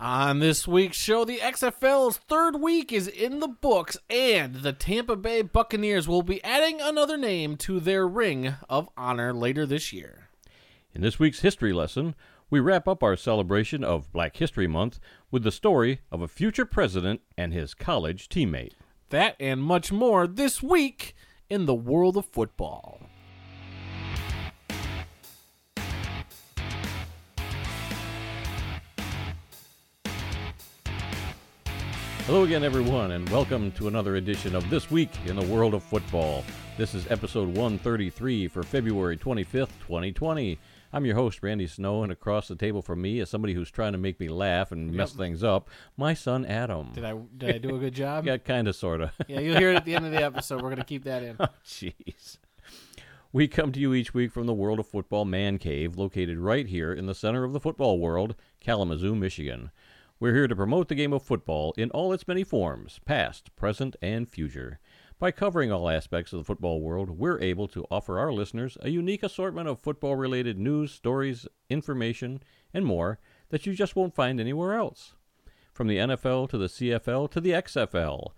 On this week's show, the XFL's third week is in the books, and the Tampa Bay Buccaneers will be adding another name to their ring of honor later this year. In this week's history lesson, we wrap up our celebration of Black History Month with the story of a future president and his college teammate. That and much more this week in the world of football. Hello again, everyone, and welcome to another edition of This Week in the World of Football. This is episode 133 for February 25th, 2020. I'm your host, Randy Snow, and across the table from me is somebody who's trying to make me laugh and mess things up, my son Adam. Did I did I do a good job? Yeah, kind of, sort of. yeah, you'll hear it at the end of the episode. We're gonna keep that in. Oh, Jeez. We come to you each week from the World of Football Man Cave, located right here in the center of the football world, Kalamazoo, Michigan. We're here to promote the game of football in all its many forms, past, present, and future. By covering all aspects of the football world, we're able to offer our listeners a unique assortment of football related news, stories, information, and more that you just won't find anywhere else. From the NFL to the CFL to the XFL,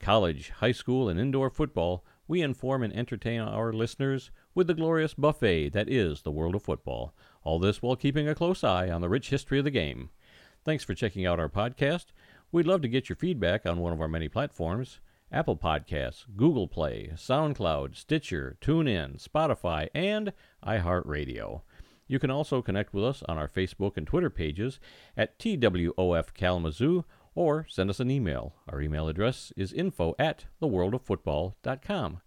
college, high school, and indoor football, we inform and entertain our listeners with the glorious buffet that is the world of football. All this while keeping a close eye on the rich history of the game. Thanks for checking out our podcast. We'd love to get your feedback on one of our many platforms Apple Podcasts, Google Play, SoundCloud, Stitcher, TuneIn, Spotify, and iHeartRadio. You can also connect with us on our Facebook and Twitter pages at TWOF Kalamazoo or send us an email. Our email address is info at theworldoffootball.com.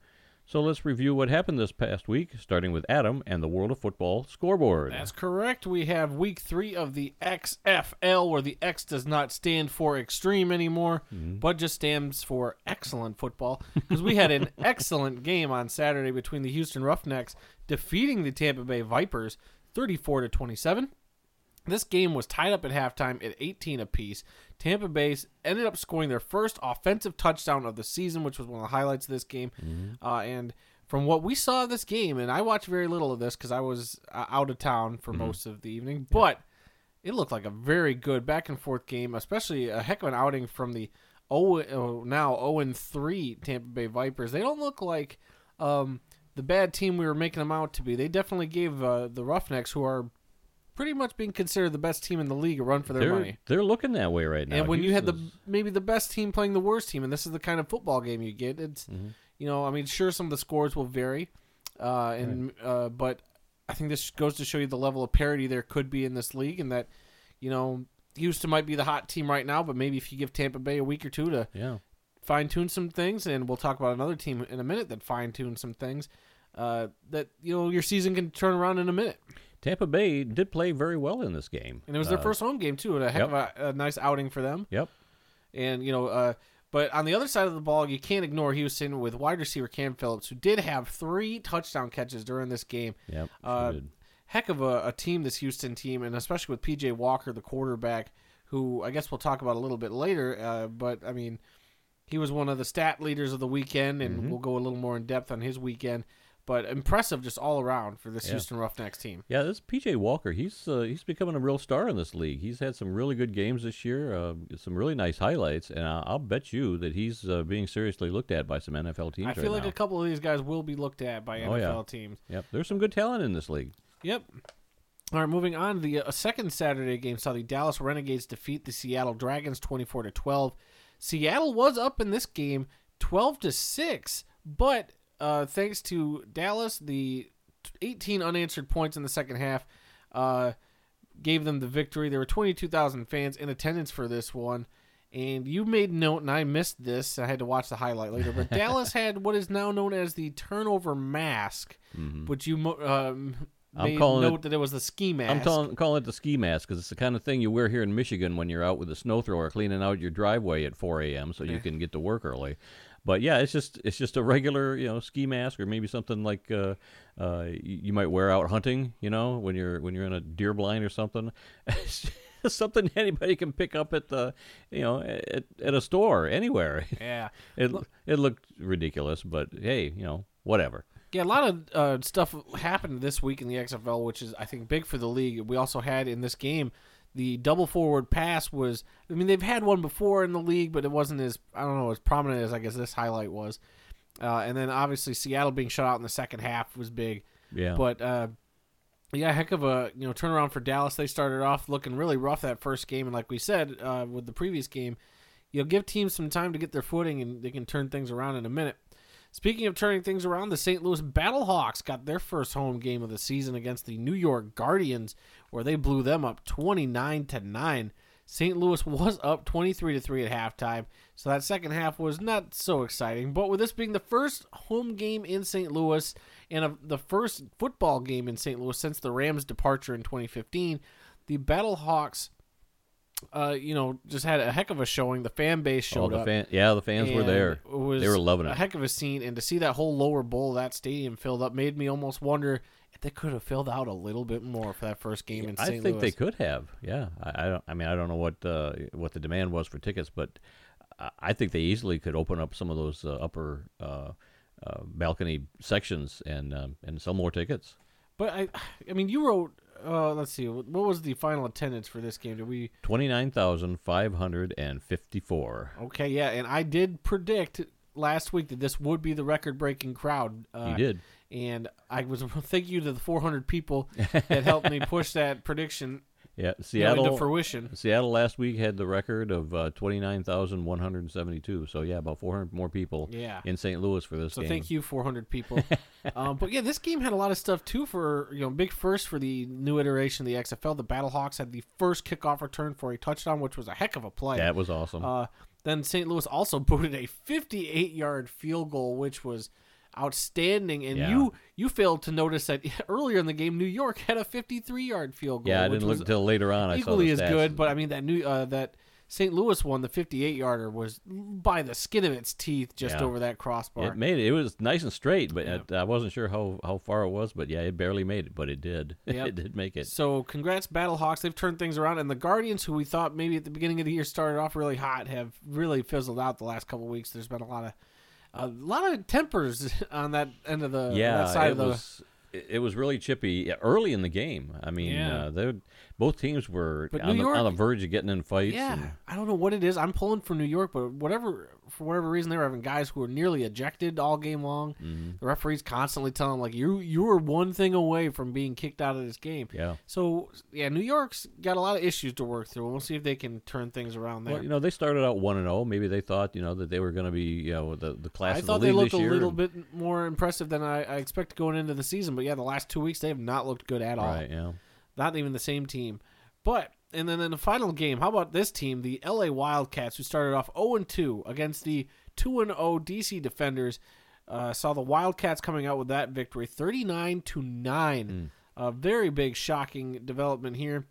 So let's review what happened this past week, starting with Adam and the World of Football scoreboard. That's correct. We have week three of the XFL, where the X does not stand for extreme anymore, mm-hmm. but just stands for excellent football. Because we had an excellent game on Saturday between the Houston Roughnecks defeating the Tampa Bay Vipers 34 to 27. This game was tied up at halftime at 18 apiece. Tampa Bay ended up scoring their first offensive touchdown of the season, which was one of the highlights of this game. Uh, and from what we saw of this game, and I watched very little of this because I was uh, out of town for most of the evening, but it looked like a very good back and forth game, especially a heck of an outing from the oh, oh now 0 and 3 Tampa Bay Vipers. They don't look like um, the bad team we were making them out to be. They definitely gave uh, the Roughnecks, who are pretty much being considered the best team in the league, a run for their they're, money. they're looking that way right now. And when you had the maybe the best team playing the worst team, and this is the kind of football game you get, it's Mm-hmm. you know, I mean, sure, some of the scores will vary, uh, and uh, but I think this goes to show you the level of parity there could be in this league, and that you know Houston might be the hot team right now, but maybe if you give Tampa Bay a week or two to yeah. fine tune some things, and we'll talk about another team in a minute that fine tune some things. Uh, that you know your season can turn around in a minute, Tampa Bay did play very well in this game. and it was their Uh, first home game too, and a heck of a, a nice outing for them. Yep. And you know, uh, but on the other side of the ball, you can't ignore Houston with wide receiver Cam Phillips, who did have three touchdown catches during this game. Yep. sure Uh, did. Heck of a, a team, this Houston team, and especially with PJ Walker, the quarterback, who I guess we'll talk about a little bit later. Uh, but I mean, he was one of the stat leaders of the weekend, and we'll go a little more in depth on his weekend. But impressive, just all around for this Yeah. Houston Roughnecks team. Yeah, this PJ Walker, he's uh, he's becoming a real star in this league. He's had some really good games this year, uh, some really nice highlights, and I'll, I'll bet you that he's uh, being seriously looked at by some NFL teams I right feel like now. a couple of these guys will be looked at by Oh, NFL yeah. teams. Yep, there's some good talent in this league. Yep. All right, moving on. The uh, second Saturday game saw the Dallas Renegades defeat the Seattle Dragons 24 to 12. Seattle was up in this game 12 to 6, but uh, thanks to Dallas, the 18 unanswered points in the second half uh, gave them the victory. There were 22,000 fans in attendance for this one. And you made note, and I missed this. I had to watch the highlight later. But Dallas had what is now known as the turnover mask, which you um, I'm calling note it- that it was the ski mask. I'm calling, calling it the ski mask because it's the kind of thing you wear here in Michigan when you're out with a snow thrower cleaning out your driveway at 4 a.m. so you can get to work early. But yeah, it's just it's just a regular you know ski mask or maybe something like uh, uh, you might wear out hunting. You know when you're when you're in a deer blind or something. Something anybody can pick up at the you know at, at a store anywhere. Yeah. It it looked ridiculous, but hey, you know whatever. Yeah, a lot of uh, stuff happened this week in the XFL, which is I think big for the league. We also had in this game the double forward pass was. I mean, they've had one before in the league, but it wasn't as I don't know as prominent as I guess this highlight was. Uh, and then obviously Seattle being shut out in the second half was big. Yeah. But uh, yeah, heck of a you know turnaround for Dallas. They started off looking really rough that first game, and like we said uh, with the previous game, you'll give teams some time to get their footing, and they can turn things around in a minute. Speaking of turning things around, the St. Louis Battlehawks got their first home game of the season against the New York Guardians, where they blew them up 29 to 9. St. Louis was up 23 to 3 at halftime, so that second half was not so exciting. But with this being the first home game in St. Louis and a, the first football game in St. Louis since the Rams' departure in 2015, the Battlehawks uh, you know, just had a heck of a showing. The fan base All showed the up. fan, yeah, the fans were there. It was They were loving it. A heck of a scene, and to see that whole lower bowl of that stadium filled up made me almost wonder if they could have filled out a little bit more for that first game in I St. think Louis. they could have. Yeah, I, I don't. I mean, I don't know what uh, what the demand was for tickets, but I- I think they easily could open up some of those uh, upper uh, uh, balcony sections and um, and sell more tickets. But I, I mean, you wrote. Uh, let's see. What was the final attendance for this game? Did we? Twenty nine thousand five hundred and fifty four. Okay, yeah, and I did predict last week that this would be the record-breaking crowd. Uh, You did. and I was thank you to the 400 people that helped me push that prediction Yeah, Seattle. into fruition. Seattle last week had the record of uh, twenty nine thousand one hundred seventy two. So yeah, about four hundred more people Yeah. in St. Louis for this So game. thank you, 400 people. um, but yeah, this game had a lot of stuff too for you know big first for the new iteration of the XFL. The Battlehawks had the first kickoff return for a touchdown, which was a heck of a play. That was awesome. Uh, then St. Louis also booted a 58-yard field goal, which was outstanding. And Yeah. you you failed to notice that earlier in the game, New York had a 53-yard field goal. yeah, I which didn't look until later on. I equally as good. But I mean that new uh, that St. Louis one, the 58-yarder, was by the skin of its teeth just Yeah. over that crossbar. It made it. It was nice and straight, but Yeah. it, I wasn't sure how, how far it was. But yeah, it barely made it, but it did. Yep. it did make it. So congrats, Battlehawks. They've turned things around, and the Guardians, who we thought maybe at the beginning of the year started off really hot, have really fizzled out the last couple weeks. There's been a lot of a lot of tempers on that end of the yeah, that side it of the. was. It was really chippy early in the game. I mean, Yeah. uh, they both teams were on the, on the verge of getting in fights. yeah, and- I don't know what it is. I'm pulling for New York, but whatever for whatever reason, they were having guys who were nearly ejected all game long. Mm-hmm. The referees constantly telling them like you you were one thing away from being kicked out of this game. yeah. So yeah, New York's got a lot of issues to work through. We'll see if they can turn things around there. Well, you know, they started out one and zero. Maybe they thought, you know, that they were going to be, you know, the the class I thought the they looked a little and- bit more impressive than I, I expected going into the season. But yeah, the last two weeks they have not looked good at all. Right. Yeah. Not even the same team. But and then in the final game, how about this team, the LA Wildcats, who started off 0 2 against the 2 0 DC Defenders, uh, saw the Wildcats coming out with that victory, 39 to Hmm. nine. A very big, shocking development here.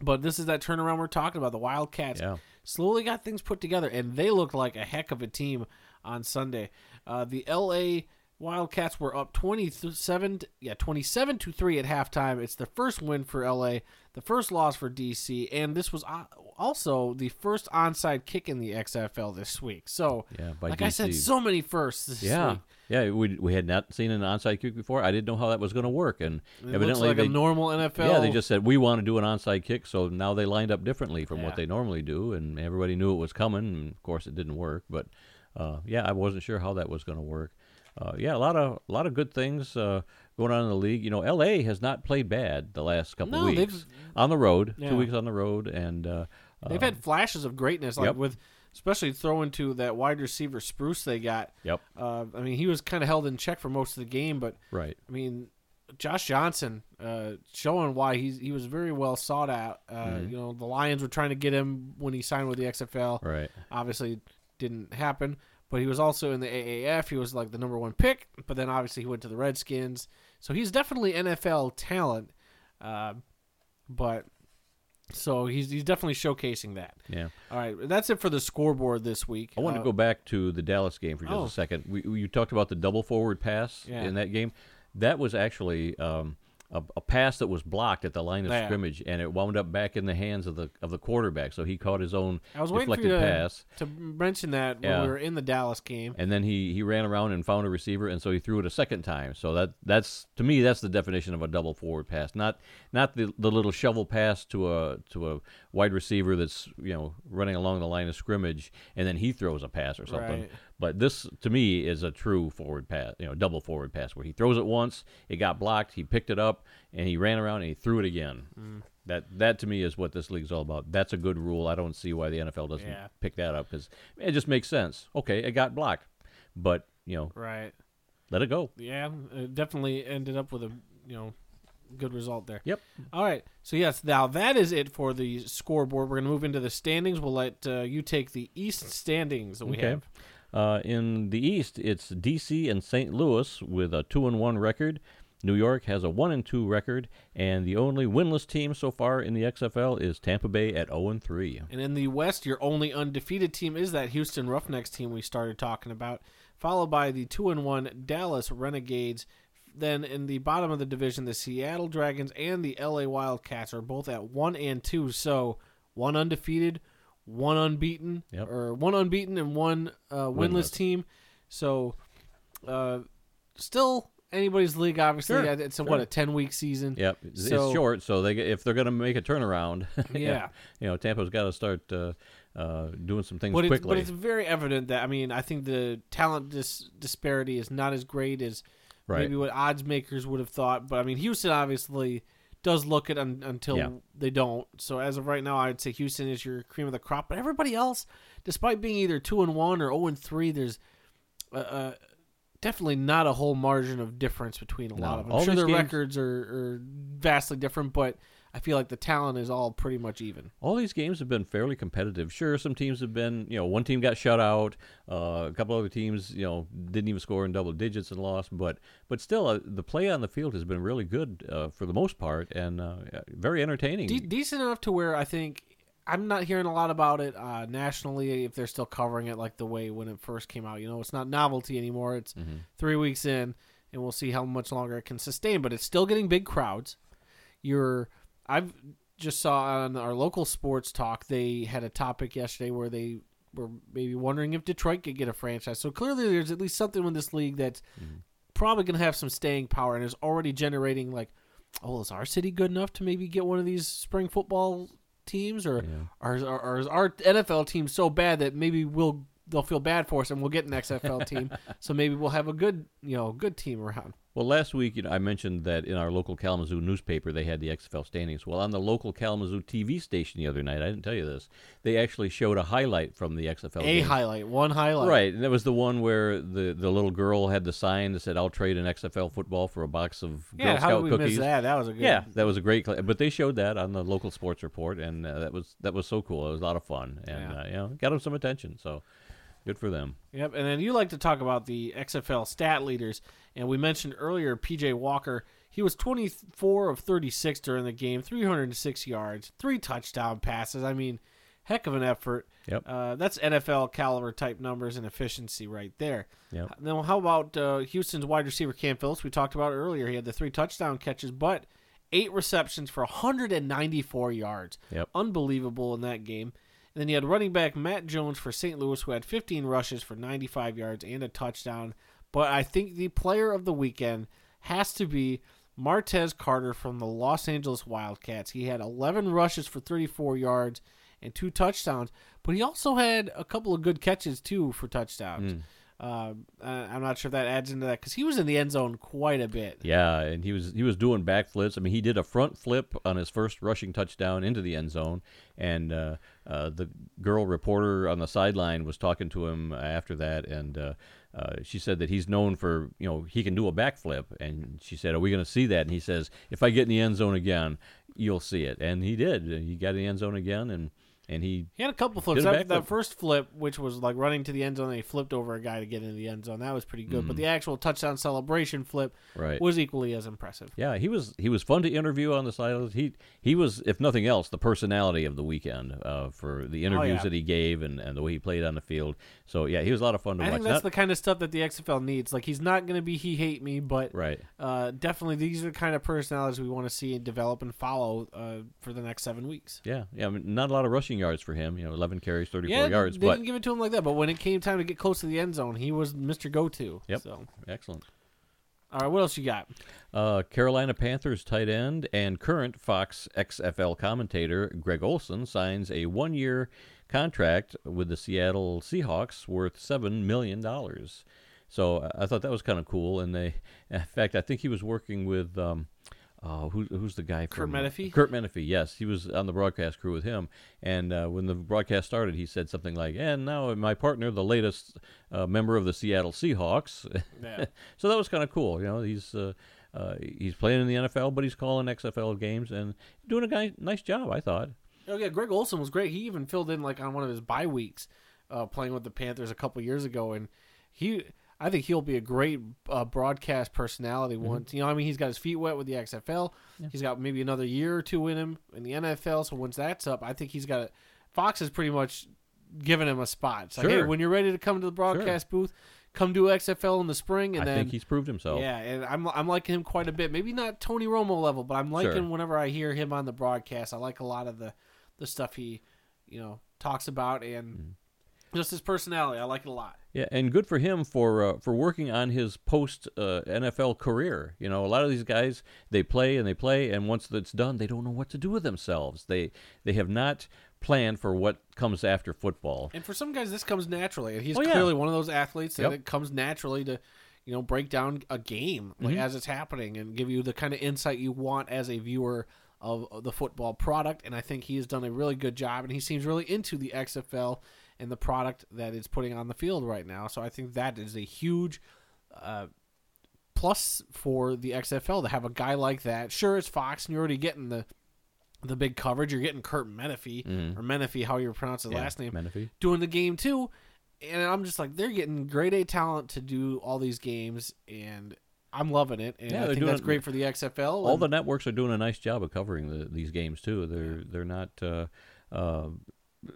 But this is that turnaround we're talking about. The Wildcats Yeah. slowly got things put together, and they looked like a heck of a team on Sunday. Uh, the LA Wildcats were up 27 yeah, 27 to 3 at halftime. It's the first win for LA, the first loss for DC, and this was uh, also the first onside kick in the XFL this week. So, Yeah, like I said, so many firsts this Yeah. week. Yeah, we, we had not seen an onside kick before. I didn't know how that was going to work, and It evidently like they a normal NFL. Yeah, they just said we want to do an onside kick, so now they lined up differently from Yeah. what they normally do, and everybody knew it was coming. And of course, it didn't work, but uh, yeah, I wasn't sure how that was going to work. Uh, yeah, a lot of a lot of good things uh, going on in the league. You know, L.A. has not played bad the last couple No, weeks on the road, Yeah. two weeks on the road, and uh, They've had flashes of greatness, like Yep. with especially throwing to that wide receiver Spruce they got. yep, Uh, I mean, he was kind of held in check for most of the game, but right, I mean, Josh Johnson uh, showing why he's he was very well sought out. Uh, Mm-hmm. You know, the Lions were trying to get him when he signed with the XFL. right. Obviously, didn't happen. But he was also in the AAF. He was like the number one pick. But then obviously he went to the Redskins. So he's definitely NFL talent. Uh, but so he's he's definitely showcasing that. Yeah. All right, that's it for the scoreboard this week. I want Uh, to go back to the Dallas game for just oh. a second. We, you talked about the double forward pass Yeah. in that game. That was actually um, a, a pass that was blocked at the line of Yeah. scrimmage, and it wound up back in the hands of the of the quarterback. So he caught his own I was waiting for deflected you to, pass, to mention that when Yeah. we were in the Dallas game. and then he he ran around and found a receiver, and so he threw it a second time. So that that's to me that's the definition of a double forward pass, not not the the little shovel pass to a to a wide receiver that's you know running along the line of scrimmage, and then he throws a pass or something. Right. But this to me is a true forward pass, you know, double forward pass where he throws it once, it got blocked, he picked it up, and he ran around and he threw it again. Mm. That that to me is what this league's all about. That's a good rule. I don't see why the NFL doesn't Yeah. pick that up because it just makes sense. Okay, it got blocked, but you know, Right. let it go. Yeah, it definitely ended up with a you know good result there. Yep. All right. So yes, now that is it for the scoreboard. We're gonna move into the standings. We'll let uh, you take the East standings that we Okay. have. Uh, in the East, it's DC and St. Louis with a two and one record. New York has a one and two record, and the only winless team so far in the XFL is Tampa Bay at zero and three. And in the West, your only undefeated team is that Houston Roughnecks team we started talking about, followed by the two and one Dallas Renegades. Then in the bottom of the division, the Seattle Dragons and the LA Wildcats are both at one and two. So one undefeated, one unbeaten, Yep. or one unbeaten and one uh, winless, Winless. team. So uh, still anybody's league. Obviously, Sure, it's a, sure. what a ten week season. Yep, it's So- it's short, so they if they're going to make a turnaround, Yeah. you know, Tampa's got to start uh, uh, doing some things but it's, quickly. but it's very evident that I mean I think the talent dis- disparity is not as great as right. maybe what odds makers would have thought. But I mean Houston obviously does look it un- until Yeah. they don't. So as of right now, I'd say Houston is your cream of the crop. But everybody else, despite being either two and one or zero and three, there's uh, uh, definitely not a whole margin of difference between a lot of them. I'm sure their games- records are, are vastly different, but I feel like the talent is all pretty much even. All these games have been fairly competitive. Sure, some teams have been, you know, one team got shut out. Uh, a couple other teams, you know, didn't even score in double digits and lost. But but still, uh, the play on the field has been really good uh, for the most part and uh, very entertaining. De- decent enough to where I think I'm not hearing a lot about it uh, nationally. If they're still covering it like the way when it first came out, you know, it's not novelty anymore. It's Mhm. three weeks in, and we'll see how much longer it can sustain. But it's still getting big crowds. You're, I've just saw on our local sports talk they had a topic yesterday where they were maybe wondering if Detroit could get a franchise. So clearly, there's at least something with this league that's Mhm. probably going to have some staying power and is already generating like, oh, is our city good enough to maybe get one of these spring football teams, or Yeah. or, or, or is our NFL team so bad that maybe we'll they'll feel bad for us and we'll get an XFL team, so maybe we'll have a good you know good team around. Well, last week you know, I mentioned that in our local Kalamazoo newspaper they had the XFL standings. Well, on the local Kalamazoo TV station the other night, I didn't tell you this, they actually showed a highlight from the XFL. A game. highlight, one highlight, Right, and that was the one where the, the little girl had the sign that said, "I'll trade an XFL football for a box of Yeah, Girl how did we cookies." miss that? That was a good. Yeah, that was a great. Cl- but they showed that on the local sports report, and uh, that was that was so cool. It was a lot of fun, and Yeah. uh, you know, got them some attention. So good for them. Yep, and then you like to talk about the XFL stat leaders, and we mentioned earlier PJ Walker. He was 24 of 36 during the game, 306 yards, three touchdown passes. I mean, heck of an effort. Yep. Uh, that's NFL caliber type numbers and efficiency right there. Yep. Now, how about uh, Houston's wide receiver Cam Phillips? We talked about earlier. He had the three touchdown catches, but eight receptions for 194 yards. Yep. Unbelievable in that game. And then you had running back Matt Jones for St. Louis, who had 15 rushes for 95 yards and a touchdown. But I think the player of the weekend has to be Martez Carter from the Los Angeles Wildcats. He had 11 rushes for 34 yards and two touchdowns, but he also had a couple of good catches too for touchdowns. Uh, uh, I'm not sure if that adds into that because he was in the end zone quite a bit. Yeah, and he was he was doing backflips. I mean, he did a front flip on his first rushing touchdown into the end zone, and uh, uh, the girl reporter on the sideline was talking to him after that, and uh, uh, she said that he's known for you know he can do a backflip, and she said, "Are we going to see that?" And he says, "If I get in the end zone again, you'll see it," and he did. He got in the end zone again, and and he He had a couple flips. That, that first flip, which was like running to the end zone, and he flipped over a guy to get into the end zone. That was pretty good. But the actual touchdown celebration flip Mm. right. was equally as impressive. Yeah, he was he was fun to interview on the sidelines. He he was, if nothing else, the personality of the weekend uh, for the interviews Oh, yeah. that he gave and, and the way he played on the field. So yeah, he was a lot of fun to I watch. think that's Not- the kind of stuff that the XFL needs. Like he's not going to be he hate me, but right. uh, definitely these are the kind of personalities we want to see and develop and follow uh, for the next seven weeks. Yeah, yeah. I mean, not a lot of rushing yards for him. You know, eleven carries, thirty-four Yeah, yards, they but didn't give it to him like that. But when it came time to get close to the end zone, he was Mr. Go-To. Yep. So, excellent. all right, what else you got? Uh, Carolina Panthers tight end and current Fox XFL commentator Greg Olsen signs a one-year contract with the Seattle Seahawks worth seven million dollars. So uh, I thought that was kind of cool. And they, in fact, I think he was working with. Um, uh, who, who's the guy? Curt Menefee? Curt Menefee, yes, he was on the broadcast crew with him. And uh, when the broadcast started, he said something like, "And now my partner, the latest uh, member of the Seattle Seahawks." Yeah. so that was kind of cool. You know, he's uh, uh, he's playing in the NFL, but he's calling XFL games and doing a guy, nice job, I thought. Oh yeah, Greg Olsen was great. He even filled in like on one of his bye weeks, uh, playing with the Panthers a couple years ago, and he, I think he'll be a great uh, broadcast personality. Mm-hmm. Once you know, I mean, he's got his feet wet with the XFL. He's got maybe another year or two in him in the NFL. So once that's up, I think he's got. A, Fox has pretty much given him a spot. It's like, hey, when you're ready to come to the broadcast booth, come do XFL in the spring, and I then think he's proved himself. yeah, and I'm I'm liking him quite a bit. Maybe not Tony Romo level, but I'm liking Sure. whenever I hear him on the broadcast. I like a lot of the the stuff he, you know, talks about and Mm. just his personality. I like it a lot. Yeah, and good for him for uh, for working on his post uh, NFL career. You know, a lot of these guys they play and they play, and once it's done, they don't know what to do with themselves. They they have not planned for what comes after football. And for some guys, this comes naturally. And he's Oh, yeah. clearly one of those athletes that Yep. it comes naturally to, you know, break down a game Mm-hmm. as it's happening and give you the kind of insight you want as a viewer of the football product. And I think he has done a really good job, and he seems really into the XFL and the product that it's putting on the field right now. So I think that is a huge. Uh, Plus for the XFL to have a guy like that, sure it's Fox, and you're already getting the the big coverage. You're getting Curt Menefee or Menefee, how you pronounce his. Yeah, last name Menefee. doing the game too. And I'm just like, they're getting grade A talent to do all these games, and I'm loving it. And Yeah, I think doing that's great for the XFL. All the networks are doing a nice job of covering the, these games too. They're they're not uh, uh,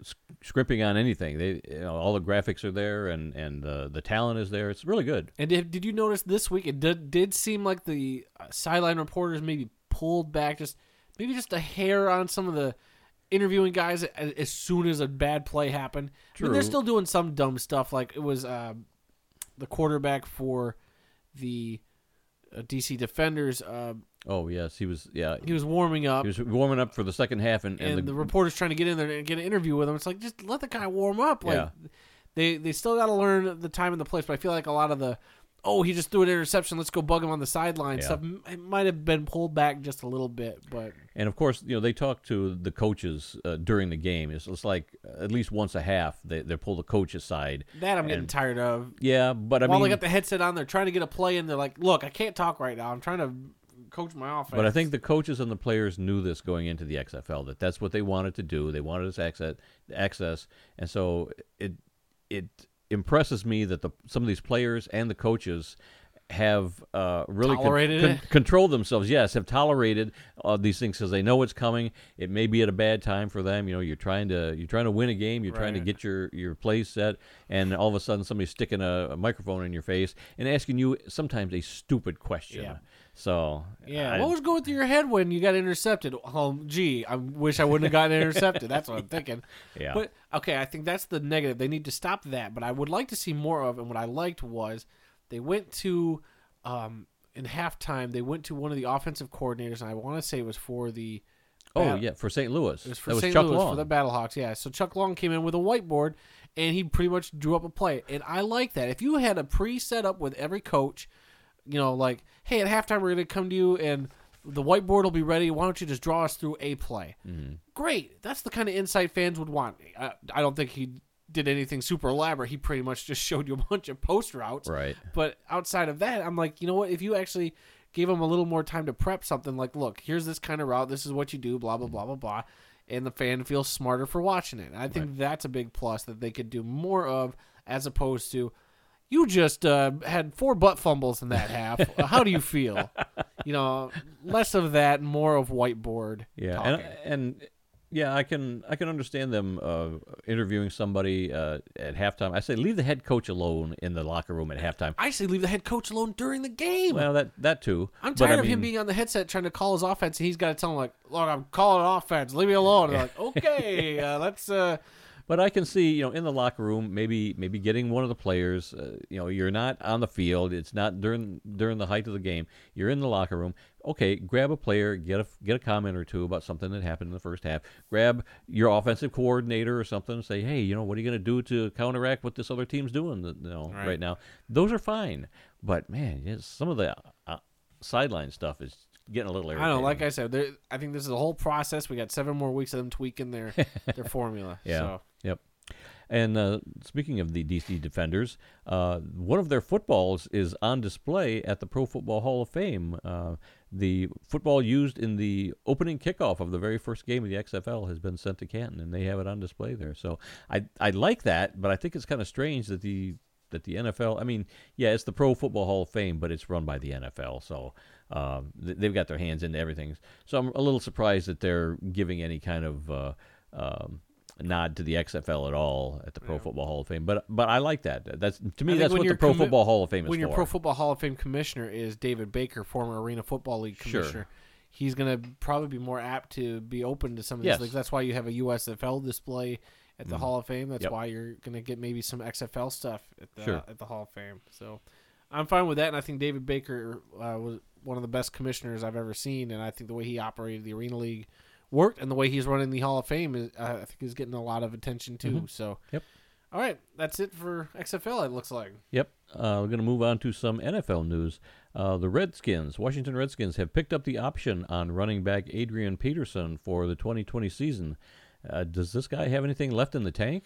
s- scrimping on anything. They you know, all the graphics are there and and uh, the talent is there. It's really good. And did, did you notice this week it did, did seem like the uh, sideline reporters maybe pulled back just maybe just a hair on some of the interviewing guys as, as soon as a bad play happened. I mean, they're still doing some dumb stuff like it was uh, the quarterback for the uh, DC Defenders. Uh, Oh yes, he was. Yeah, he was warming up. he was warming up for the second half, and, and, and, the, reporter's trying to get in there and get an interview with him. It's like just let the guy warm up. Like Yeah. they they still got to learn the time and the place. But I feel like a lot of the oh he just threw an interception. Let's go bug him on the sideline Yeah. stuff. It might have been pulled back just a little bit, but And of course, you know they talk to the coaches uh, during the game. It's, it's like at least once a half they they pull the coach aside. that I'm getting tired of. Yeah, but I While mean, they got the headset on, they're trying to get a play, and they're like, "Look, I can't talk right now. I'm trying to coach my offense." but I think the coaches and the players knew this going into the XFL that that's what they wanted to do. They wanted us access, access, and so it it impresses me that the some of these players and the coaches have uh, really Tolerated con- it? controlled themselves. Yes, have tolerated uh, these things because they know it's coming. It may be at a bad time for them. You know, you're trying to you're trying to win a game. You're trying to get your your plays set, and all of a sudden somebody's sticking a, a microphone in your face and asking you sometimes a stupid question. Yeah. So Yeah, I- what was going through your head when you got intercepted? Oh, gee, I wish I wouldn't have gotten intercepted. That's what I'm thinking. Yeah. But okay, I think that's the negative. They need to stop that. But I would like to see more of. And what I liked was they went to um, in halftime. They went to one of the offensive coordinators, and I want to say it was for the. Oh yeah, for St. Louis. It was for that was St. Chuck Louis Long. for the Battlehawks. Yeah, so Chuck Long came in with a whiteboard, and he pretty much drew up a play. And I like that. If you had a pre-set up with every coach, you know, like, hey, at halftime we're going to come to you and the whiteboard will be ready. Why don't you just draw us through a play? Mm-hmm. Great. That's the kind of insight fans would want. I, I don't think he did anything super elaborate. He pretty much just showed you a bunch of post routes. Right. But outside of that, I'm like, you know what? If you actually gave him a little more time to prep something, like, look, here's this kind of route. This is what you do. Blah blah blah blah blah. and the fan feels smarter for watching it. I think that's a big plus that they could do more of, as opposed to. You just uh, had four butt fumbles in that half. How do you feel? You know, less of that, more of whiteboard. Yeah, and and yeah, I can I can understand them uh, interviewing somebody uh, at halftime. I say leave the head coach alone in the locker room at halftime. I say leave the head coach alone during the game. Well, that that too. I'm But, I tired of him being on the headset trying to call his offense, and he's got to tell him like, "Look, I'm calling offense. Leave me alone." Like, "Okay, uh, let's." But I can see, you know, in the locker room, maybe maybe getting one of the players. Uh, you know, you're not on the field. It's not during during the height of the game. You're in the locker room. Okay, grab a player, get a get a comment or two about something that happened in the first half. Grab your offensive coordinator or something. and Say, hey, you know, what are you going to do to counteract what this other team's doing? You know, right, Right. now. Those are fine. But man, yes, some of the uh, sideline stuff is getting a little I don't know. Like I said, there, I think this is a whole process. We got seven more weeks of them tweaking their their formula. Yeah. So. Yep. And uh, speaking of the DC Defenders, uh, one of their footballs is on display at the Pro Football Hall of Fame. Uh, the football used in the opening kickoff of the very first game of the XFL has been sent to Canton, and they have it on display there. So I I like that, but I think it's kind of strange that the that the NFL. I mean, yeah, it's the Pro Football Hall of Fame, but it's run by the NFL, so um, th- they've got their hands into everything. So I'm a little surprised that they're giving any kind of uh, um, nod to the XFL at all at the Pro Football Hall of Fame. But but I like that. That's to me that's what the Pro commi- Football Hall of Fame is when your for. Pro Football Hall of Fame commissioner is David Baker, former Arena Football League Sure. commissioner, he's going to probably be more apt to be open to some of these Yes. That's why you have a USFL display at the Hall of Fame. That's Yep. why you're going to get maybe some XFL stuff at the Sure. at the Hall of Fame. So I'm fine with that, and I think David Baker uh, was one of the best commissioners I've ever seen, and I think the way he operated the Arena League worked, and the way he's running the Hall of Fame is, uh, I think, is getting a lot of attention too. So Mm-hmm. Yep. All right, that's it for XFL. It looks like. Yep. Uh, we're going to move on to some NFL news. Uh, the Redskins, Washington Redskins, have picked up the option on running back Adrian Peterson for the 2020 season. Uh, does this guy have anything left in the tank?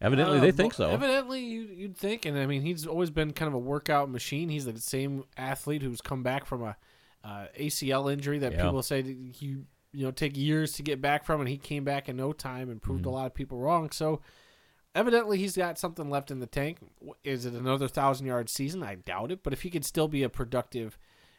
Evidently, Uh, they think so. Evidently, you, you'd think, and I mean, he's always been kind of a workout machine. He's the same athlete who's come back from a uh, ACL injury that Yeah. people say that you you know take years to get back from, and he came back in no time and proved Mm-hmm. a lot of people wrong. So. Evidently, he's got something left in the tank. Is it another thousand yard season? I doubt it. But if he could still be a productive,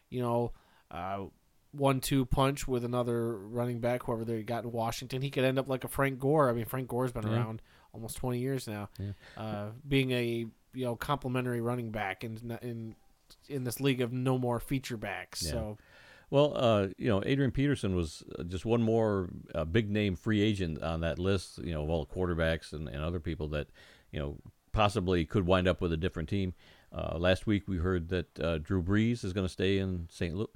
you know, uh, one-two punch with another running back, whoever they got in Washington, he could end up like a Frank Gore. I mean, Frank Gore's been Yeah. around almost 20 years now, Yeah. uh, being a you know complimentary running back in in in this league of no more feature backs. Yeah. So Well, uh, you know, Adrian Peterson was uh, just one more uh, big name free agent on that list. You know, of all the quarterbacks and, and other people that you know possibly could wind up with a different team. Uh, last week we heard that uh, Drew Brees is going to stay in St. Louis,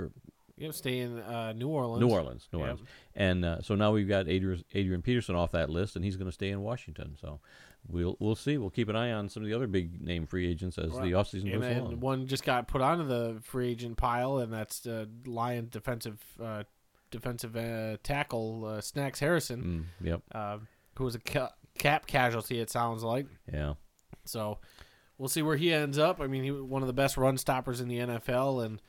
or you know, stay in uh, New Orleans. New Orleans, New Yep. Orleans, and uh, so now we've got Adrian, Adrian Peterson off that list, and he's going to stay in Washington. So we'll we'll see. We'll keep an eye on some of the other big name free agents as the Right. offseason And goes then along. one just got put onto the free agent pile, and that's uh, Lion defensive uh, defensive uh, tackle uh, Snacks Harrison, Mm, yep, uh, who was a ca- cap casualty. It sounds like. yeah. So we'll see where he ends up. I mean, he was one of the best run stoppers in the NFL, and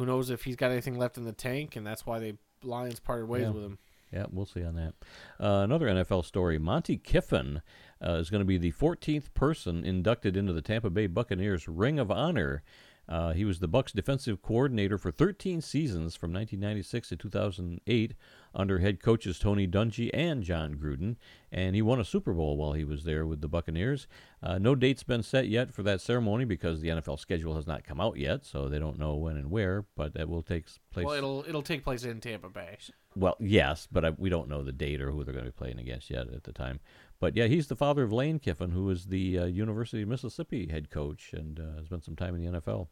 who knows if he's got anything left in the tank, and that's why they Lions parted ways Yeah. with him. Yeah, we'll see on that. Uh, another NFL story: Monte Kiffin uh, is going to be the 14th person inducted into the Tampa Bay Buccaneers Ring of Honor. Uh, he was the Bucs defensive coordinator for 13 seasons from 1996 to 2008 under head coaches Tony Dungy and Jon Gruden, and he won a Super Bowl while he was there with the Buccaneers. Uh, no date's been set yet for that ceremony because the NFL schedule has not come out yet, so they don't know when and where. But that will take place. Well, it'll it'll take place in Tampa Bay. Well, yes, but I, we don't know the date or who they're going to be playing against yet at the time. But yeah, he's the father of Lane Kiffin, who is the uh, University of Mississippi head coach and uh, has spent some time in the NFL.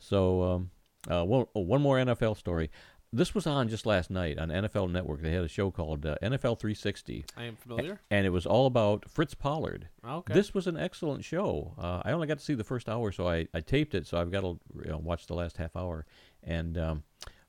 So, um, uh, one, oh, one more NFL story. This was on just last night on NFL Network. They had a show called uh, NFL 360, I am familiar. and it was all about Fritz Pollard. Okay. This was an excellent show. Uh, I only got to see the first hour, so I, I taped it, so I've got to you know, watch the last half hour. And um,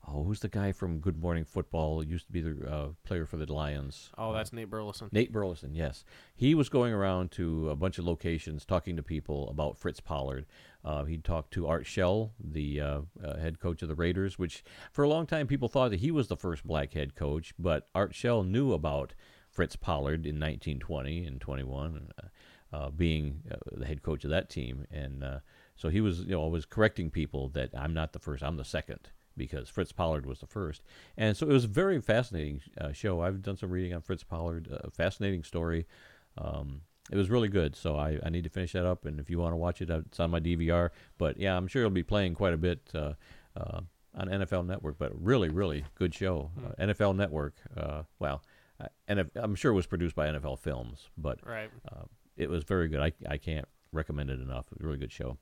oh, who's the guy from Good Morning Football? Used to be the uh, player for the Lions. Oh, that's Nate Burleson. Nate Burleson, yes. He was going around to a bunch of locations talking to people about Fritz Pollard. Uh, he talked to Art Shell, the uh, uh, head coach of the Raiders, which for a long time people thought that he was the first black head coach, but Art Shell knew about Fritz Pollard in 1920 and 21, uh, uh, being uh, the head coach of that team. And so he was, you know, always correcting people that I'm not the first, I'm the second because Fritz Pollard was the first. And so it was a very fascinating uh, show. I've done some reading on Fritz Pollard, a fascinating story. Um, it was really good, so I, I need to finish that up. And if you want to watch it, uh, it's on my DVR. But yeah, I'm sure it'll be playing quite a bit uh, uh, on NFL Network. But really, really good show. Mm. NFL Network. Uh, well, and I'm sure it was produced by NFL Films, but right. it was very good. I, I can't recommend it enough. It was a really good show.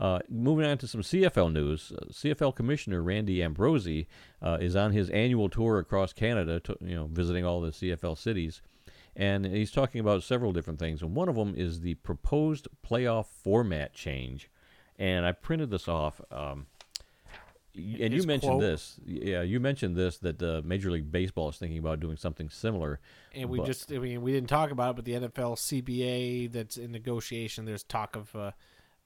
Uh, moving on to some CFL news, uh, CFL Commissioner Randy Ambrosie uh, is on his annual tour across Canada, to, you know, visiting all the CFL cities, and he's talking about several different things. And one of them is the proposed playoff format change. And I printed this off. Um, and you mentioned quote. this, yeah. You mentioned this that uh, Major League Baseball is thinking about doing something similar. And we but- just, I mean, we didn't talk about it, but the NFL CBA that's in negotiation, there's talk of uh,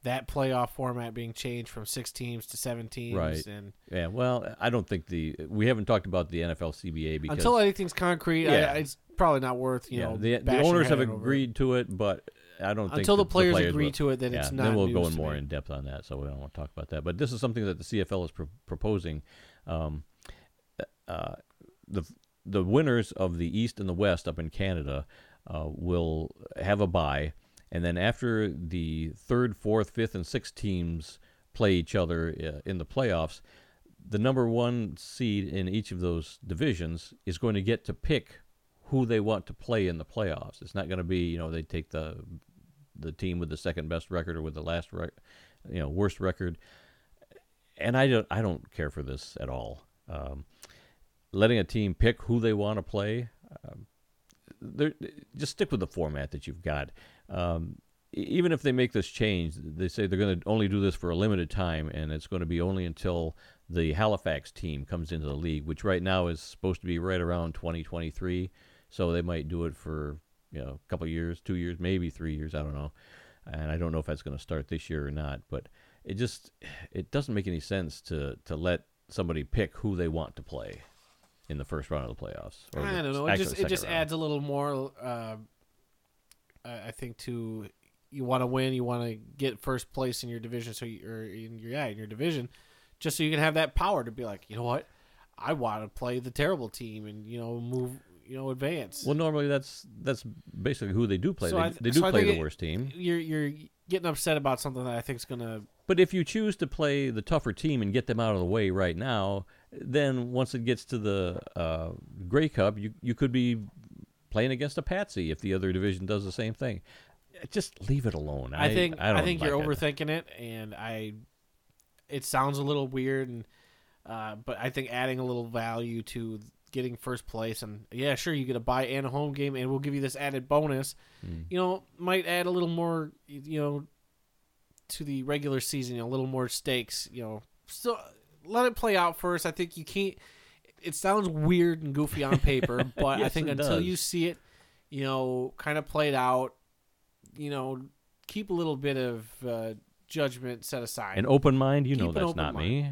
that playoff format being changed from six teams to seven teams. Right. And Yeah, well, I don't think the we haven't talked about the NFL CBA because until anything's concrete, Yeah. I, it's probably not worth, you yeah, know, the, the owners have over it. agreed to it, but I don't think Until the that players, will. agree to it, then yeah, it's not. then we'll go in more me. in depth on that, so we don't want to talk about that. But this is something that the CFL is pro- proposing. Um, uh, the the winners of the East and the West up in Canada uh, will have a bye, and then after the third, fourth, fifth, and sixth teams play each other uh, in the playoffs, the number one seed in each of those divisions is going to get to pick who they want to play in the playoffs. It's not going to be, you know, they take the the team with the second best record or with the last rec- you know, worst record. And I don't I don't care for this at all. Um, letting a team pick who they want to play, um, just stick with the format that you've got. Um, even if they make this change, they say they're going to only do this for a limited time, and it's going to be only until the Halifax team comes into the league, which right now is supposed to be right around 2023. So they might do it for you know a couple of years, two years, maybe three years. I don't know, and I don't know if that's going to start this year or not. But it just it doesn't make any sense to to let somebody pick who they want to play in the first round of the playoffs. or I don't know. It just it just round. adds a little more. Uh, I think to you want to win, you want to get first place in your division, so you, or in your yeah in your division, just so you can have that power to be like, you know what, I want to play the terrible team and you know move, you know advance. Well, normally that's that's basically who they do play. So they, th- they do so play the it- worst team. you're you're getting upset about something that I think's gonna. But if you choose to play the tougher team and get them out of the way right now, then once it gets to the uh, Grey Cup, you you could be playing against a patsy if the other division does the same thing. Just leave it alone. I, think I, don't think you're like it. overthinking it, and I. It sounds a little weird, and uh, but I think adding a little value to getting first place, and yeah, sure, you get a bye and a home game, and we'll give you this added bonus. Hmm. You know, might add a little more, you know, to the regular season, you know, a little more stakes. You know, so let it play out first. I think you can't. It sounds weird and goofy on paper, but I think until does. you see it, you know, kind of played out, you know, keep a little bit of uh, judgment set aside. An open mind, you know Keep an that's not mind. me.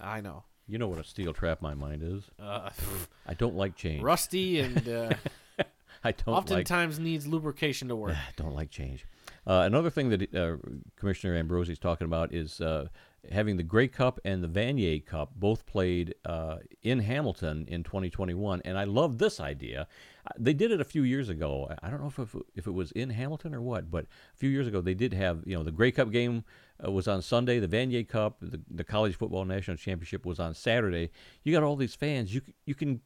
I know. You know what a steel trap my mind is. Uh, I don't like change. rusty and uh, I don't like oftentimes needs lubrication to work. I don't like change. Uh, another thing that uh, Commissioner Ambrosie is talking about is uh, having the Grey Cup and the Vanier Cup both played uh, in Hamilton in 2021, and I love this idea. Uh, They did it a few years ago. I- don't know if it, if it was in Hamilton or what, but a few years ago they did have you know the Grey Cup game uh, was on Sunday, the Vanier Cup, the, the College Football National Championship was on Saturday. You got all these fans. You you can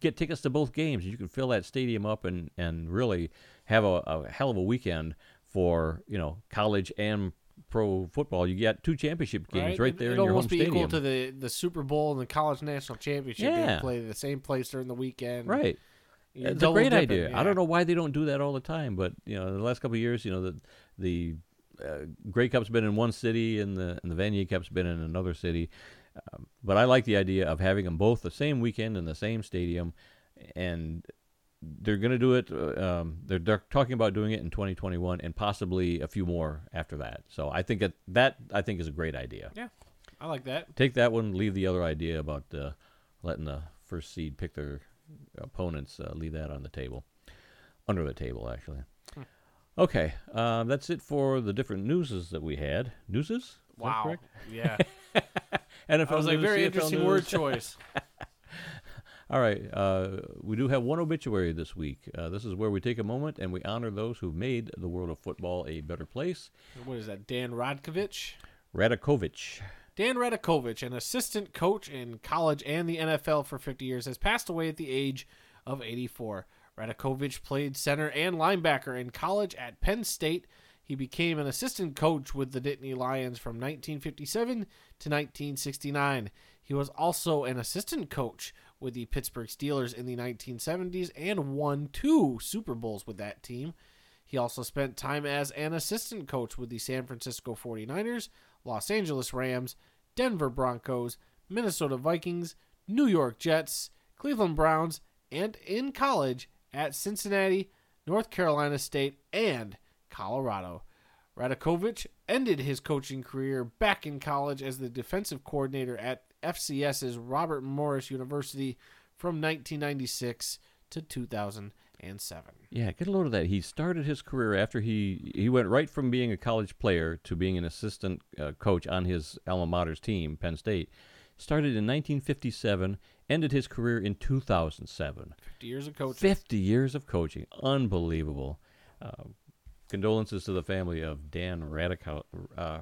get tickets to both games. You can fill that stadium up and, and really have a, a hell of a weekend for you know college and pro football. You get two championship games right, It- there It'd in your home almost be equal to the, the Super Bowl and the college national championship being Yeah. played at the same place during the weekend. right. You're It's a great idea. yeah. I don't know why they don't do that all the time, but you know, the last couple of years, you know, the the uh, Grey Cup's been in one city and the and the Vanier Cup's been in another city. Um, but I like the idea of having them both the same weekend in the same stadium, and they're going to do it. uh, Um, they're, they're talking about doing it in 2021 and possibly a few more after that. So I think that that I think is a great idea. Yeah, I like that. Take that one, leave the other idea about uh, letting the first seed pick their opponents. Uh, leave that on the table, under the table actually. Hmm. Okay, uh, that's it for the different newses that we had. Newses? Wow. Yeah, NFL I was like news, very CFL interesting news. word choice. All right, uh, we do have one obituary this week. Uh, this is where we take a moment and we honor those who made the world of football a better place. What is that? Dan Rodkovich. Radakovich. Dan Radakovich, an assistant coach in college and the NFL for 50 years, has passed away at the age of 84. Radakovich played center and linebacker in college at Penn State. He became an assistant coach with the Nittany Lions from 1957 to 1969. He was also an assistant coach with the Pittsburgh Steelers in the 1970s and won two Super Bowls with that team. He also spent time as an assistant coach with the San Francisco 49ers, Los Angeles Rams, Denver Broncos, Minnesota Vikings, New York Jets, Cleveland Browns, and in college at Cincinnati, North Carolina State, and Colorado. Radakovich ended his coaching career back in college as the defensive coordinator at FCS's Robert Morris University from 1996 to 2007. Yeah, get a load of that. He started his career after he he went right from being a college player to being an assistant uh, coach on his alma mater's team, Penn State. Started in 1957, ended his career in 2007. 50 years of coaching. 50 years of coaching. Unbelievable. Uh, condolences to the family of Dan Radiko, uh,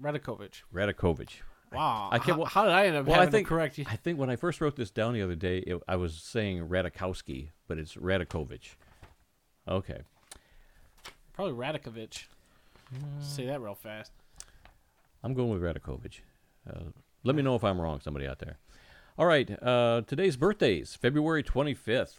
Radakovich. Radakovich. Wow. I can't- how, how did I end up Well, I think to correct you? I think when I first wrote this down the other day, it, I was saying Radikowski, but it's Radakovich. Okay. Probably Radakovich. Say that real fast. I'm going with Radakovich. Uh, let me know if I'm wrong, somebody out there. All right, uh, today's birthdays, February 25th.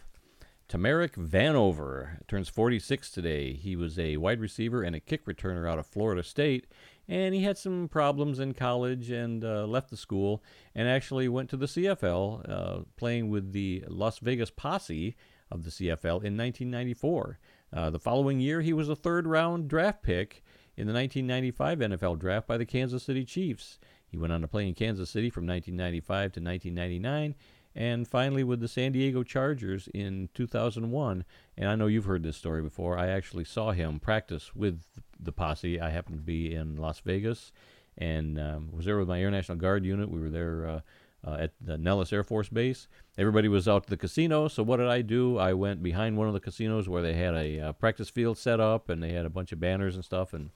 Tamarick Vanover turns 46 today. He was a wide receiver and a kick returner out of Florida State, and he had some problems in college and uh, left the school and actually went to the CFL, uh, playing with the Las Vegas Posse of the CFL in 1994. Uh, the following year, he was a third round draft pick in the 1995 NFL draft by the Kansas City Chiefs. He went on to play in Kansas City from 1995 to 1999 and finally with the San Diego Chargers in 2001. And I know you've heard this story before. I actually saw him practice with the posse. I happened to be in Las Vegas and um, was there with my Air National Guard unit. We were there uh, uh, at the Nellis Air Force Base. Everybody was out to the casino. So what did I do? I went behind one of the casinos where they had a uh, practice field set up and they had a bunch of banners and stuff and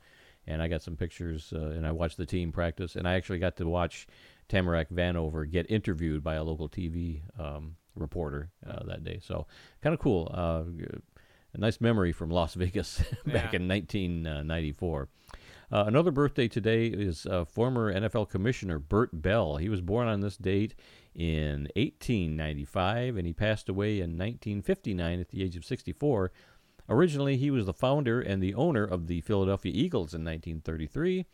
and I got some pictures uh, and I watched the team practice and I actually got to watch Tamarick Vanover get interviewed by a local TV um, reporter uh, that day. So kind of cool. Uh, a nice memory from Las Vegas back Yeah. in 1994. Uh, another birthday today is uh, former NFL Commissioner Bert Bell. He was born on this date in 1895 and he passed away in 1959 at the age of 64. Originally, he was the founder and the owner of the Philadelphia Eagles in 1933.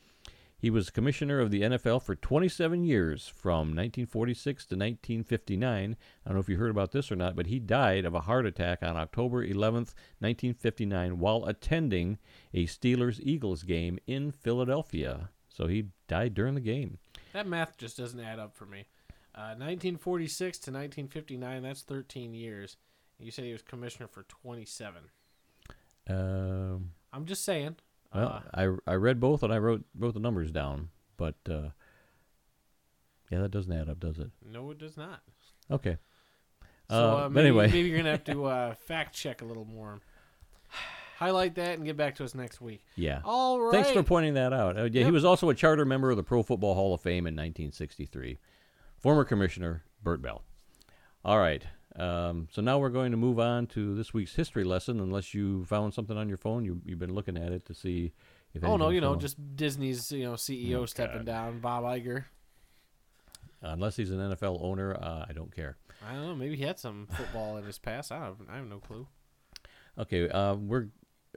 He was commissioner of the NFL for 27 years, from 1946 to 1959. I don't know if you heard about this or not, but he died of a heart attack on October 11th, 1959, while attending a Steelers Eagles game in Philadelphia. So he died during the game. That math just doesn't add up for me. Uh, 1946 to 1959, that's 13 years. You said he was commissioner for 27. Um, I'm just saying. Well, Uh, I, I read both and I wrote wrote the numbers down, but uh, yeah, that doesn't add up, does it? no, it does not. Okay. So Uh, uh, maybe, anyway. maybe you're gonna have to uh, fact check a little more. Highlight that and get back to us next week. Yeah. All right. Thanks for pointing that out. Uh, yeah, he was also a charter member of the Pro Football Hall of Fame in 1963. Former Commissioner Bert Bell. All right. Um, so now we're going to move on to this week's history lesson. Unless you found something on your phone, you, you've been looking at it to see if. Oh no, you know, going- just Disney's you know CEO Oh, stepping God. down, Bob Iger. unless he's an NFL owner, uh, I don't care. I don't know. Maybe he had some football in his past. I have, I have no clue. Okay, uh, we're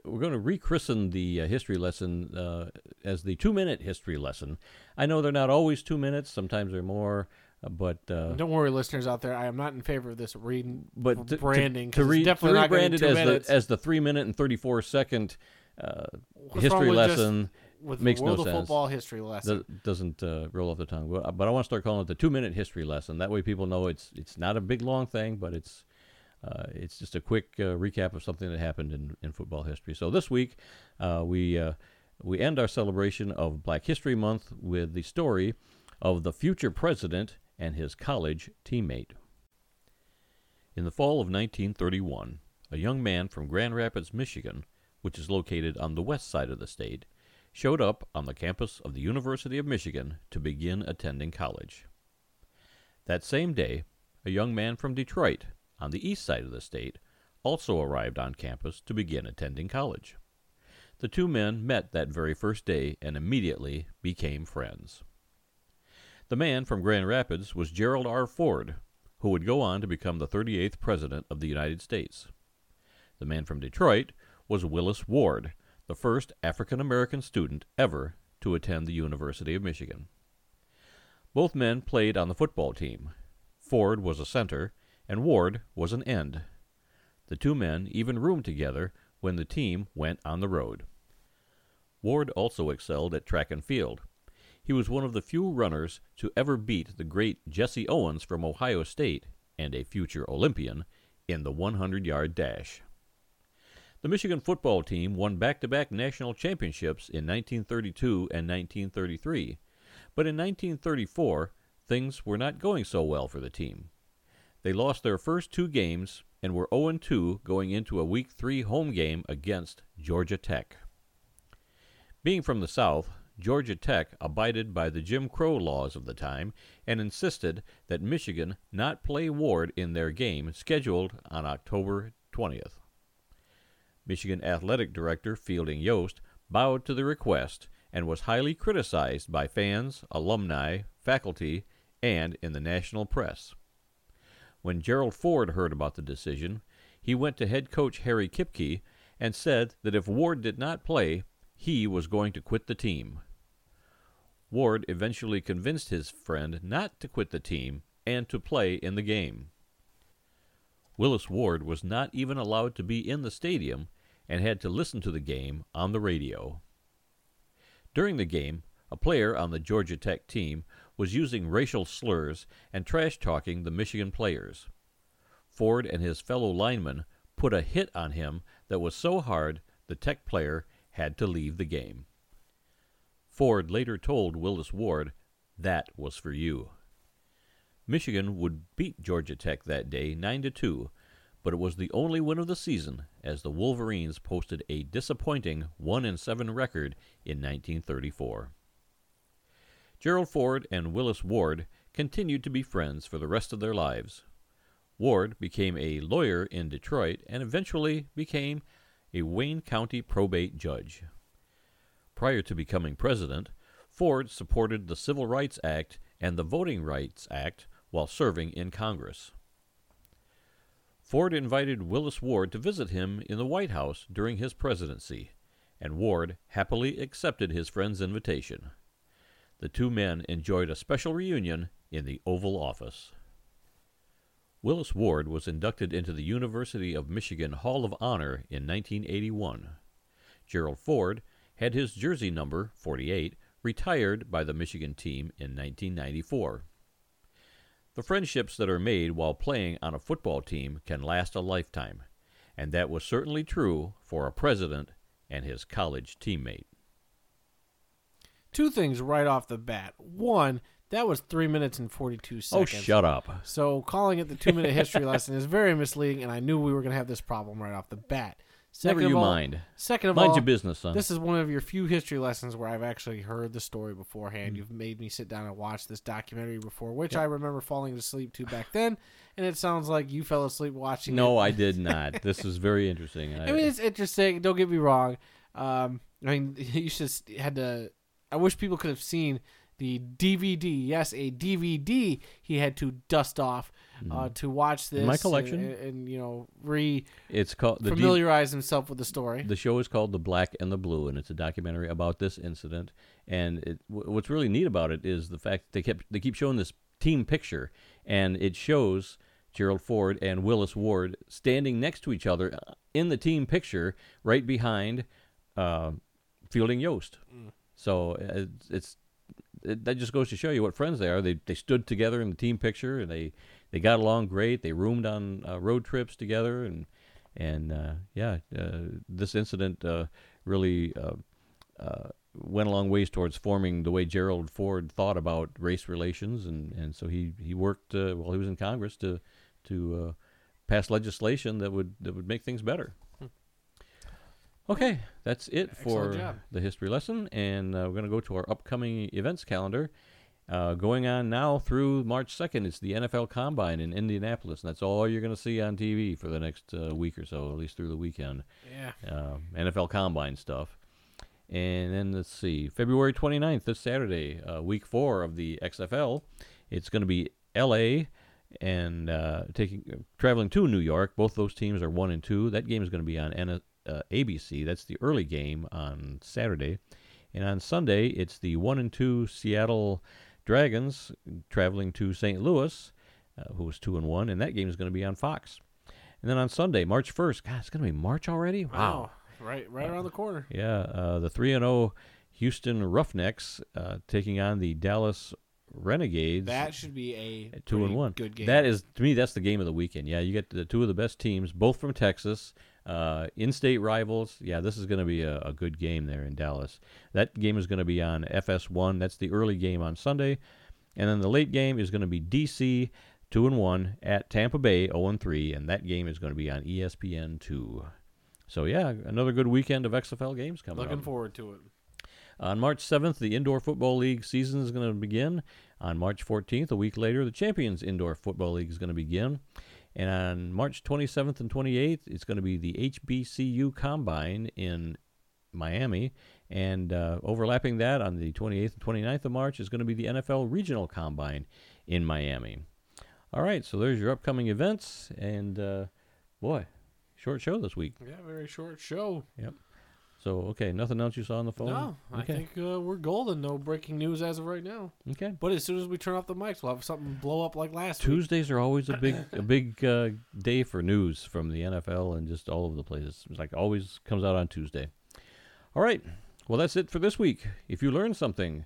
we're going to rechristen the uh, history lesson uh, as the two-minute history lesson. I know they're not always two minutes; sometimes they're more. But uh, Don't worry, listeners out there. I am not in favor of this reading but to, branding. to, to, definitely to rebrand it as minutes. the as the three minute and thirty four second uh, history wrong with just- lesson with makes no sense. Football history lesson. do- doesn't uh, roll off the tongue. But, but I want to start calling it the two minute history lesson. That way, people know it's it's not a big long thing, but it's uh, it's just a quick uh, recap of something that happened in, in football history. So this week, uh, we uh, we end our celebration of Black History Month with the story of the future president and his college teammate. In the fall of 1931, a young man from Grand Rapids, Michigan, which is located on the west side of the state, showed up on the campus of the University of Michigan to begin attending college. That same day, a young man from Detroit, on the east side of the state, also arrived on campus to begin attending college. The two men met that very first day and immediately became friends. The man from Grand Rapids was Gerald R. Ford, who would go on to become the 38th President of the United States. The man from Detroit was Willis Ward, the first African American student ever to attend the University of Michigan. Both men played on the football team. Ford was a center, and Ward was an end. The two men even roomed together when the team went on the road. Ward also excelled at track and field. He was one of the few runners to ever beat the great Jesse Owens from Ohio State and a future Olympian in the 100 yard dash. The Michigan football team won back to back national championships in 1932 and 1933, but in 1934, things were not going so well for the team. They lost their first two games and were 0 2 going into a Week 3 home game against Georgia Tech. Being from the South, Georgia Tech abided by the Jim Crow laws of the time and insisted that Michigan not play Ward in their game scheduled on October 20th. Michigan Athletic Director Fielding Yost bowed to the request and was highly criticized by fans, alumni, faculty, and in the national press. When Gerald Ford heard about the decision, he went to head coach Harry Kipke and said that if Ward did not play, he was going to quit the team. Ward eventually convinced his friend not to quit the team and to play in the game. Willis Ward was not even allowed to be in the stadium and had to listen to the game on the radio. During the game, a player on the Georgia Tech team was using racial slurs and trash talking the Michigan players. Ford and his fellow linemen put a hit on him that was so hard the Tech player had to leave the game. Ford later told Willis Ward, That was for you. Michigan would beat Georgia Tech that day 9 to 2, but it was the only win of the season as the Wolverines posted a disappointing 1 and 7 record in 1934. Gerald Ford and Willis Ward continued to be friends for the rest of their lives. Ward became a lawyer in Detroit and eventually became a Wayne County probate judge. Prior to becoming president, Ford supported the Civil Rights Act and the Voting Rights Act while serving in Congress. Ford invited Willis Ward to visit him in the White House during his presidency, and Ward happily accepted his friend's invitation. The two men enjoyed a special reunion in the Oval Office. Willis Ward was inducted into the University of Michigan Hall of Honor in 1981. Gerald Ford had his jersey number, 48, retired by the Michigan team in 1994. The friendships that are made while playing on a football team can last a lifetime, and that was certainly true for a president and his college teammate. Two things right off the bat. One, that was three minutes and 42 seconds. Oh, shut up. So calling it the two minute history lesson is very misleading, and I knew we were going to have this problem right off the bat. Second Never of you all, mind. Second of Mind all, your business, son. this is one of your few history lessons where I've actually heard the story beforehand. You've made me sit down and watch this documentary before, which I remember falling asleep to back then, and it sounds like you fell asleep watching. no, it. I did not. This is very interesting. I mean, it's interesting. Don't get me wrong. Um, I mean, you just had to. I wish people could have seen the DVD. Yes, a DVD he had to dust off uh, to watch this. My collection. and, and, you know re It's called the D- familiarize himself with the story. The show is called The Black and the Blue, and it's a documentary about this incident. And it, w- what's really neat about it is the fact that they kept they keep showing this team picture, and it shows Gerald Ford and Willis Ward standing next to each other uh, in the team picture, right behind uh, Fielding Yost. So uh, it's, it's it, that just goes to show you what friends they are. They they stood together in the team picture, and they they got along great. They roomed on uh, road trips together, and and uh, yeah, uh, this incident uh, really uh, went a long ways towards forming the way Gerald Ford thought about race relations, and, and so he he worked while he was in Congress to to pass legislation that would that would make things better. Okay, that's it Excellent for job. the history lesson, and uh, we're going to go to our upcoming events calendar. Uh, going on now through March 2nd, it's the NFL Combine in Indianapolis, and that's all you're going to see on TV for the next uh, week or so, at least through the weekend. Yeah. Uh, NFL Combine stuff. And then let's see, February 29th, this Saturday, uh, week four of the XFL. It's going to be LA and uh, taking traveling to New York. Both those teams are one and two. That game is going to be on N- uh, ABC. That's the early game on Saturday. And on Sunday, it's the one and two Seattle Dragons traveling to St. Louis, uh, who was two and one, and that game is going to be on Fox. And then on Sunday, March 1st, God, it's going to be March already. Wow. Right, right around the corner. Yeah, uh, the three and zero Houston Roughnecks uh, taking on the Dallas Renegades. That should be a two and one. Good game. That is to me. That's the game of the weekend. Yeah, you get the two of the best teams, both from Texas, uh, in-state rivals. Yeah, this is going to be a, a good game there in Dallas. That game is going to be on FS1. That's the early game on Sunday, and then the late game is going to be DC two and one at Tampa Bay zero and three, and that game is going to be on ESPN two. So yeah, another good weekend of XFL games coming up. Looking up. forward to it. On March 7th, the Indoor Football League season is going to begin. On March 14th, a week later, the Champions Indoor Football League is going to begin. And on March 27th and 28th, it's going to be the HBCU Combine in Miami. And uh, overlapping that on the 28th and 29th of March is going to be the NFL Regional Combine in Miami. All right, so there's your upcoming events. And uh, boy, short show this week. Yeah, very short show. So, okay, nothing else you saw on the phone? No, I think uh, we're golden. No breaking news as of right now. Okay. But as soon as we turn off the mics, we'll have something blow up like last week. Tuesdays are always a big a big uh, day for news from the NFL and just all over the place. It's like always comes out on Tuesday. All right. Well, that's it for this week. If you learned something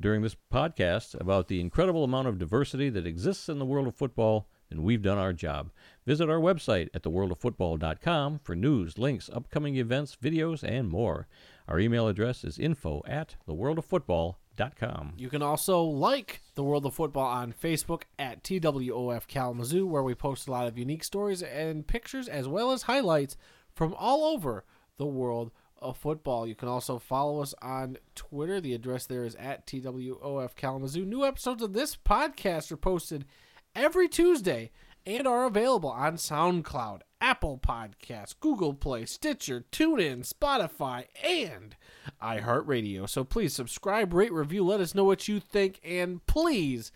during this podcast about the incredible amount of diversity that exists in the world of football, then we've done our job. Visit our website at theworldoffootball.com for news, links, upcoming events, videos, and more. Our email address is info at theworldoffootball.com. You can also like the World of Football on Facebook at TWOF Kalamazoo, where we post a lot of unique stories and pictures, as well as highlights from all over the world of football. You can also follow us on Twitter. The address there is at TWOF Kalamazoo. New episodes of this podcast are posted every Tuesday and are available on SoundCloud, Apple Podcasts, Google Play, Stitcher, TuneIn, Spotify, and iHeartRadio. So please subscribe, rate, review, let us know what you think, and please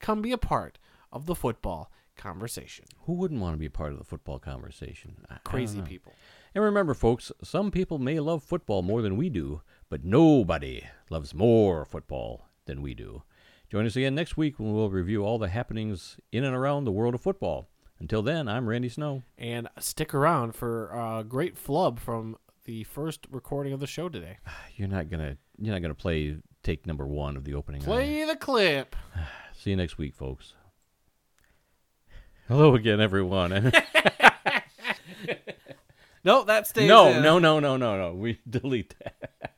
come be a part of the football conversation. Who wouldn't want to be a part of the football conversation? I- Crazy people. And remember, folks, some people may love football more than we do, but nobody loves more football than we do. Join us again next week when we'll review all the happenings in and around the world of football. Until then, I'm Randy Snow. And stick around for a great flub from the first recording of the show today. You're not gonna you're not gonna play take number one of the opening. Play the clip. See you next week, folks. Hello again, everyone. No, that stays no, in. no, no, no, no, no. We delete that.